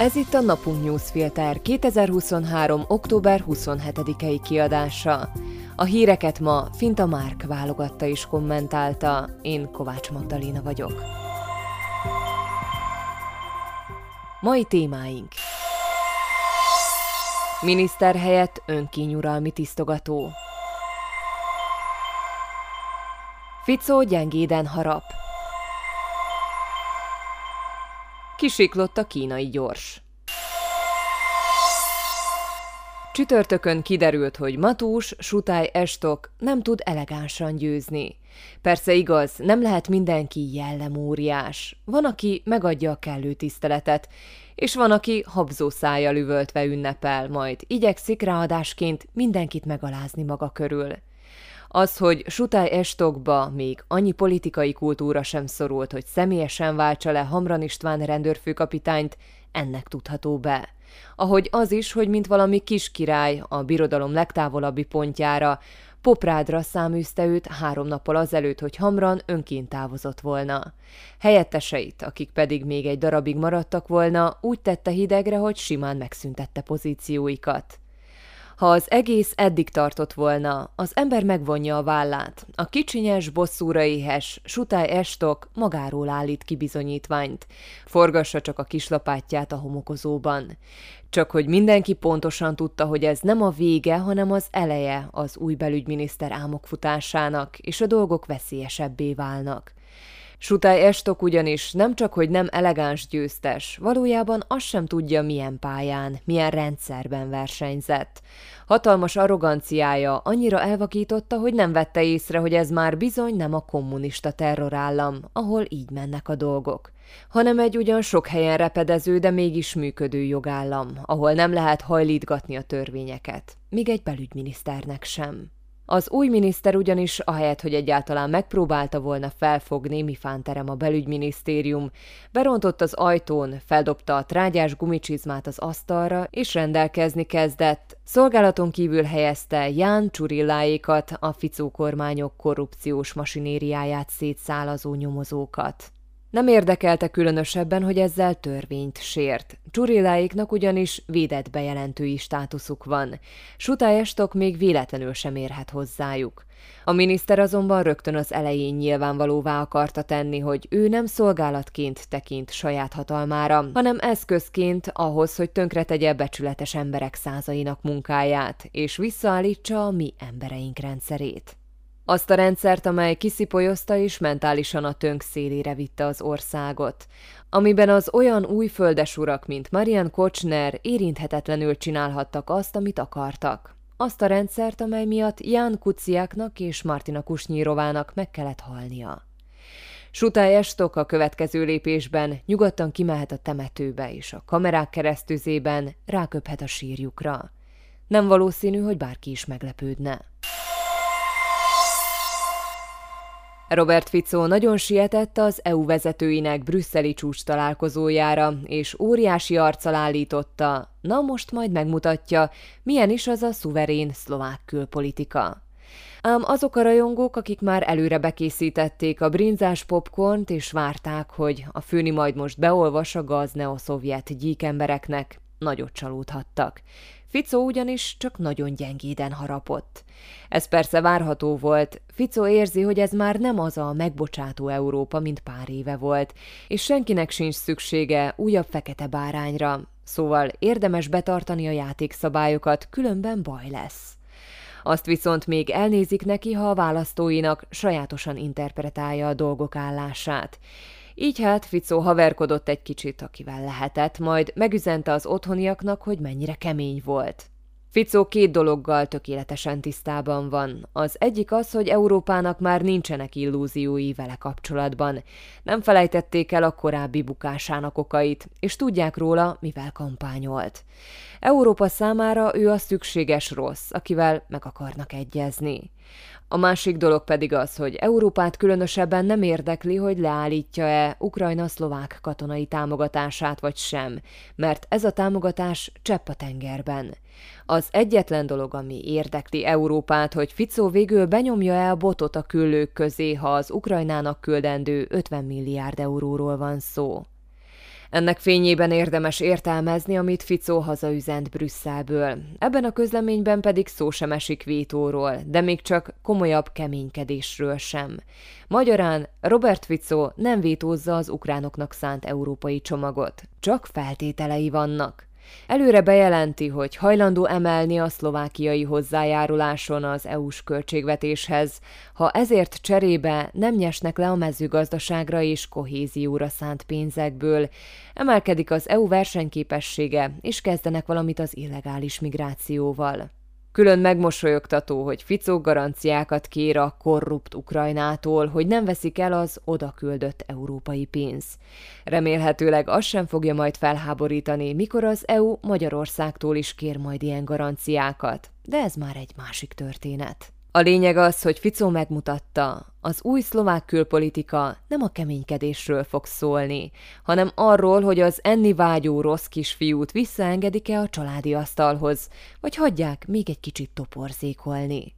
Ez itt a Napunk Newsfilter 2023. október 27-i kiadása. A híreket ma Finta Márk válogatta és kommentálta, én Kovács Magdalena vagyok. Mai témáink Miniszter helyett önkényuralmi tisztogató Ficó gyengéden harap Kisiklott a kínai gyors. Csütörtökön kiderült, hogy Matús, Sutály Estok nem tud elegánsan győzni. Persze igaz, nem lehet mindenki jellemóriás. Van, aki megadja a kellő tiszteletet, és van, aki habzó szájjal üvöltve ünnepel, majd igyekszik ráadásként mindenkit megalázni maga körül. Az, hogy Sutály Estokba még annyi politikai kultúra sem szorult, hogy személyesen váltsa le Hamran István rendőrfőkapitányt, ennek tudható be. Ahogy az is, hogy mint valami kis király a birodalom legtávolabbi pontjára, Poprádra száműzte őt három nappal azelőtt, hogy Hamran önként távozott volna. Helyetteseit, akik pedig még egy darabig maradtak volna, úgy tette hidegre, hogy simán megszüntette pozícióikat. Ha az egész eddig tartott volna, az ember megvonja a vállát. A kicsinyes, bosszúra éhes, sutály estok magáról állít ki bizonyítványt. Forgassa csak a kislapátját a homokozóban. Csak hogy mindenki pontosan tudta, hogy ez nem a vége, hanem az eleje az új belügyminiszter álmokfutásának, és a dolgok veszélyesebbé válnak. Sutály Estok ugyanis nem csak, hogy nem elegáns győztes, valójában azt sem tudja, milyen pályán, milyen rendszerben versenyzett. Hatalmas arroganciája annyira elvakította, hogy nem vette észre, hogy ez már bizony nem a kommunista terrorállam, ahol így mennek a dolgok hanem egy ugyan sok helyen repedező, de mégis működő jogállam, ahol nem lehet hajlítgatni a törvényeket, míg egy belügyminiszternek sem. Az új miniszter ugyanis, ahelyett, hogy egyáltalán megpróbálta volna felfogni, mi fánterem a belügyminisztérium, berontott az ajtón, feldobta a trágyás gumicsizmát az asztalra, és rendelkezni kezdett. Szolgálaton kívül helyezte Ján Csurilláékat, a Ficó kormányok korrupciós masinériáját szétszálazó nyomozókat. Nem érdekelte különösebben, hogy ezzel törvényt sért. Csurilláiknak ugyanis védett bejelentői státuszuk van. Sutályestok még véletlenül sem érhet hozzájuk. A miniszter azonban rögtön az elején nyilvánvalóvá akarta tenni, hogy ő nem szolgálatként tekint saját hatalmára, hanem eszközként ahhoz, hogy tönkretegye becsületes emberek százainak munkáját, és visszaállítsa a mi embereink rendszerét. Azt a rendszert, amely kiszipolyozta és mentálisan a tönk szélére vitte az országot, amiben az olyan új földesurak, mint Marian Kocsner érinthetetlenül csinálhattak azt, amit akartak. Azt a rendszert, amely miatt Ján Kuciáknak és Martina Kusnyírovának meg kellett halnia. Sutály Estok a következő lépésben nyugodtan kimehet a temetőbe, és a kamerák keresztüzében ráköphet a sírjukra. Nem valószínű, hogy bárki is meglepődne. Robert Fico nagyon sietett az EU vezetőinek brüsszeli csúcs találkozójára, és óriási arccal állította, na most majd megmutatja, milyen is az a szuverén szlovák külpolitika. Ám azok a rajongók, akik már előre bekészítették a brinzás popcornt, és várták, hogy a főni majd most beolvas a gaz neoszovjet gyíkembereknek, nagyot csalódhattak. Ficó ugyanis csak nagyon gyengéden harapott. Ez persze várható volt, Ficó érzi, hogy ez már nem az a megbocsátó Európa, mint pár éve volt, és senkinek sincs szüksége újabb fekete bárányra, szóval érdemes betartani a játékszabályokat, különben baj lesz. Azt viszont még elnézik neki, ha a választóinak sajátosan interpretálja a dolgok állását. Így hát Ficó haverkodott egy kicsit, akivel lehetett, majd megüzente az otthoniaknak, hogy mennyire kemény volt. Ficó két dologgal tökéletesen tisztában van. Az egyik az, hogy Európának már nincsenek illúziói vele kapcsolatban. Nem felejtették el a korábbi bukásának okait, és tudják róla, mivel kampányolt. Európa számára ő a szükséges rossz, akivel meg akarnak egyezni. A másik dolog pedig az, hogy Európát különösebben nem érdekli, hogy leállítja-e Ukrajna szlovák katonai támogatását vagy sem, mert ez a támogatás csepp a tengerben. Az egyetlen dolog, ami érdekli Európát, hogy Ficó végül benyomja-e a botot a küllők közé, ha az Ukrajnának küldendő 50 milliárd euróról van szó. Ennek fényében érdemes értelmezni, amit Ficó hazaüzent Brüsszelből. Ebben a közleményben pedig szó sem esik vétóról, de még csak komolyabb keménykedésről sem. Magyarán Robert Ficó nem vétózza az ukránoknak szánt európai csomagot, csak feltételei vannak. Előre bejelenti, hogy hajlandó emelni a szlovákiai hozzájáruláson az EU-s költségvetéshez, ha ezért cserébe nem nyesnek le a mezőgazdaságra és kohézióra szánt pénzekből, emelkedik az EU versenyképessége, és kezdenek valamit az illegális migrációval. Külön megmosolyogtató, hogy Ficó garanciákat kér a korrupt Ukrajnától, hogy nem veszik el az oda küldött európai pénz. Remélhetőleg az sem fogja majd felháborítani, mikor az EU Magyarországtól is kér majd ilyen garanciákat, de ez már egy másik történet. A lényeg az, hogy Ficó megmutatta, az új szlovák külpolitika nem a keménykedésről fog szólni, hanem arról, hogy az enni vágyó rossz kisfiút visszaengedik-e a családi asztalhoz, vagy hagyják még egy kicsit toporzékolni.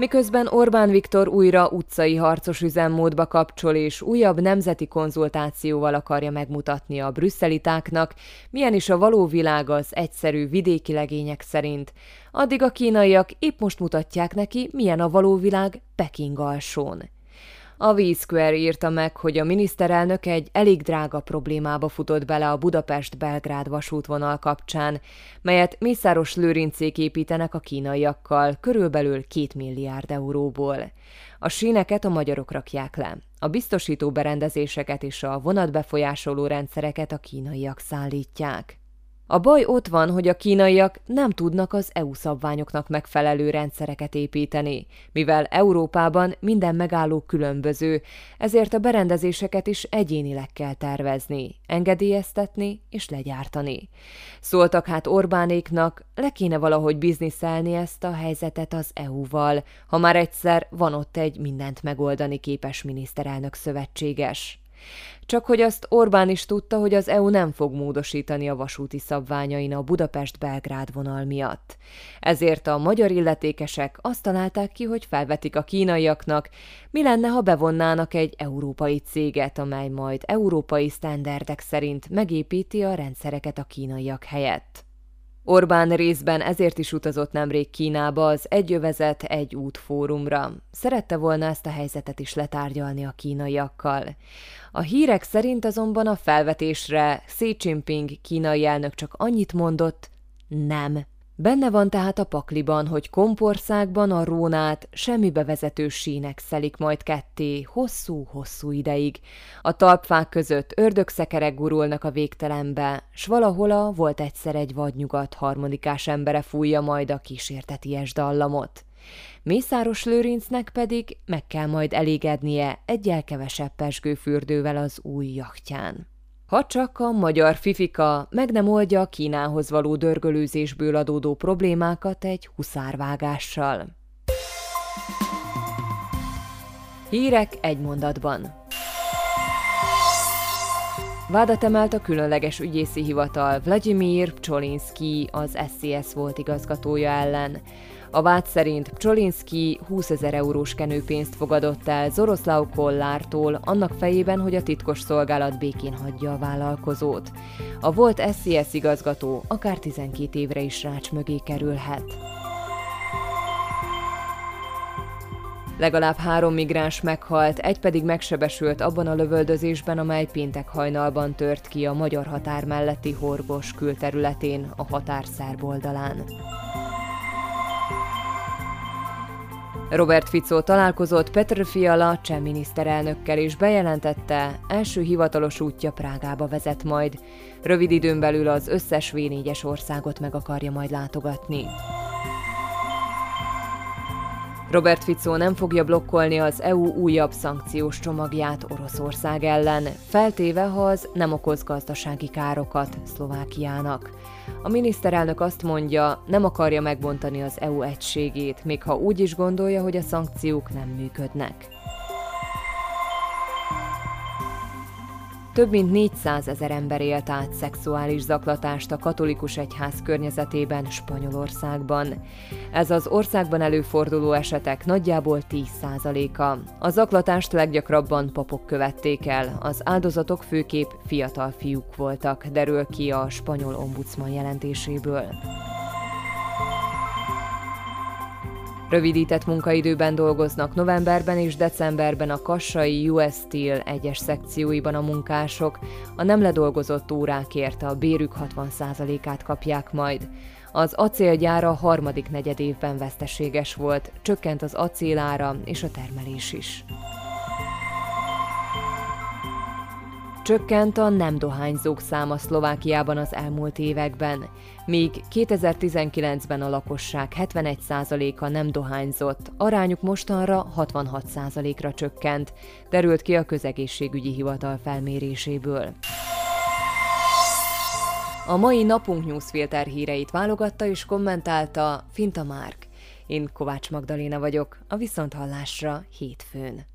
Miközben Orbán Viktor újra utcai harcos üzemmódba kapcsol és újabb nemzeti konzultációval akarja megmutatni a brüsszelitáknak, milyen is a való világ az egyszerű vidéki legények szerint, addig a kínaiak épp most mutatják neki, milyen a való világ Peking alsón. A V-Square írta meg, hogy a miniszterelnök egy elég drága problémába futott bele a Budapest-Belgrád vasútvonal kapcsán, melyet Mészáros Lőrincék építenek a kínaiakkal, körülbelül két milliárd euróból. A síneket a magyarok rakják le, a biztosító berendezéseket és a vonatbefolyásoló rendszereket a kínaiak szállítják. A baj ott van, hogy a kínaiak nem tudnak az EU szabványoknak megfelelő rendszereket építeni, mivel Európában minden megálló különböző, ezért a berendezéseket is egyénileg kell tervezni, engedélyeztetni és legyártani. Szóltak hát Orbánéknak, le kéne valahogy bizniszelni ezt a helyzetet az EU-val, ha már egyszer van ott egy mindent megoldani képes miniszterelnök szövetséges. Csak hogy azt Orbán is tudta, hogy az EU nem fog módosítani a vasúti szabványain a Budapest-Belgrád vonal miatt. Ezért a magyar illetékesek azt találták ki, hogy felvetik a kínaiaknak, mi lenne, ha bevonnának egy európai céget, amely majd európai sztenderdek szerint megépíti a rendszereket a kínaiak helyett. Orbán részben ezért is utazott nemrég Kínába az Egyövezet egy út fórumra. Szerette volna ezt a helyzetet is letárgyalni a kínaiakkal. A hírek szerint azonban a felvetésre Xi Jinping kínai elnök csak annyit mondott, nem. Benne van tehát a pakliban, hogy kompországban a rónát semmi bevezető sínek szelik majd ketté hosszú-hosszú ideig. A talpfák között ördögszekerek gurulnak a végtelenbe, s valahola volt egyszer egy vadnyugat harmadikás embere fújja majd a kísérteties dallamot. Mészáros Lőrincnek pedig meg kell majd elégednie egyel kevesebb pesgőfürdővel az új jachtján. Ha csak a magyar fifika meg nem oldja a Kínához való dörgölőzésből adódó problémákat egy huszárvágással. Hírek egy mondatban. Vádat emelt a különleges ügyészi hivatal Vladimir Pcsolinski, az SCS volt igazgatója ellen. A vád szerint Pcsolinski 20 ezer eurós kenőpénzt fogadott el Zoroszlau Kollártól, annak fejében, hogy a titkos szolgálat békén hagyja a vállalkozót. A volt SCS igazgató akár 12 évre is rács mögé kerülhet. Legalább három migráns meghalt, egy pedig megsebesült abban a lövöldözésben, amely péntek hajnalban tört ki a magyar határ melletti Horgos külterületén, a határ szerb oldalán. Robert Fico találkozott Petr Fiala cseh miniszterelnökkel és bejelentette, első hivatalos útja Prágába vezet majd. Rövid időn belül az összes V4-es országot meg akarja majd látogatni. Robert Fico nem fogja blokkolni az EU újabb szankciós csomagját Oroszország ellen, feltéve, ha az nem okoz gazdasági károkat Szlovákiának. A miniszterelnök azt mondja, nem akarja megbontani az EU egységét, még ha úgy is gondolja, hogy a szankciók nem működnek. Több mint 400 ezer ember élt át szexuális zaklatást a katolikus egyház környezetében Spanyolországban. Ez az országban előforduló esetek nagyjából 10%-a. A zaklatást leggyakrabban papok követték el, az áldozatok főképp fiatal fiúk voltak, derül ki a spanyol ombudsman jelentéséből. Rövidített munkaidőben dolgoznak novemberben és decemberben a Kassai US Steel egyes szekcióiban a munkások, a nem ledolgozott órákért a bérük 60%-át kapják majd. Az acélgyár harmadik negyedévben veszteséges volt, csökkent az acélára és a termelés is. Csökkent a nem dohányzók száma Szlovákiában az elmúlt években, míg 2019-ben a lakosság 71%-a nem dohányzott, arányuk mostanra 66%-ra csökkent, derült ki a közegészségügyi hivatal felméréséből. A mai napunk newsfilter híreit válogatta és kommentálta Finta Márk. Én Kovács Magdaléna vagyok, a Viszonthallásra hétfőn.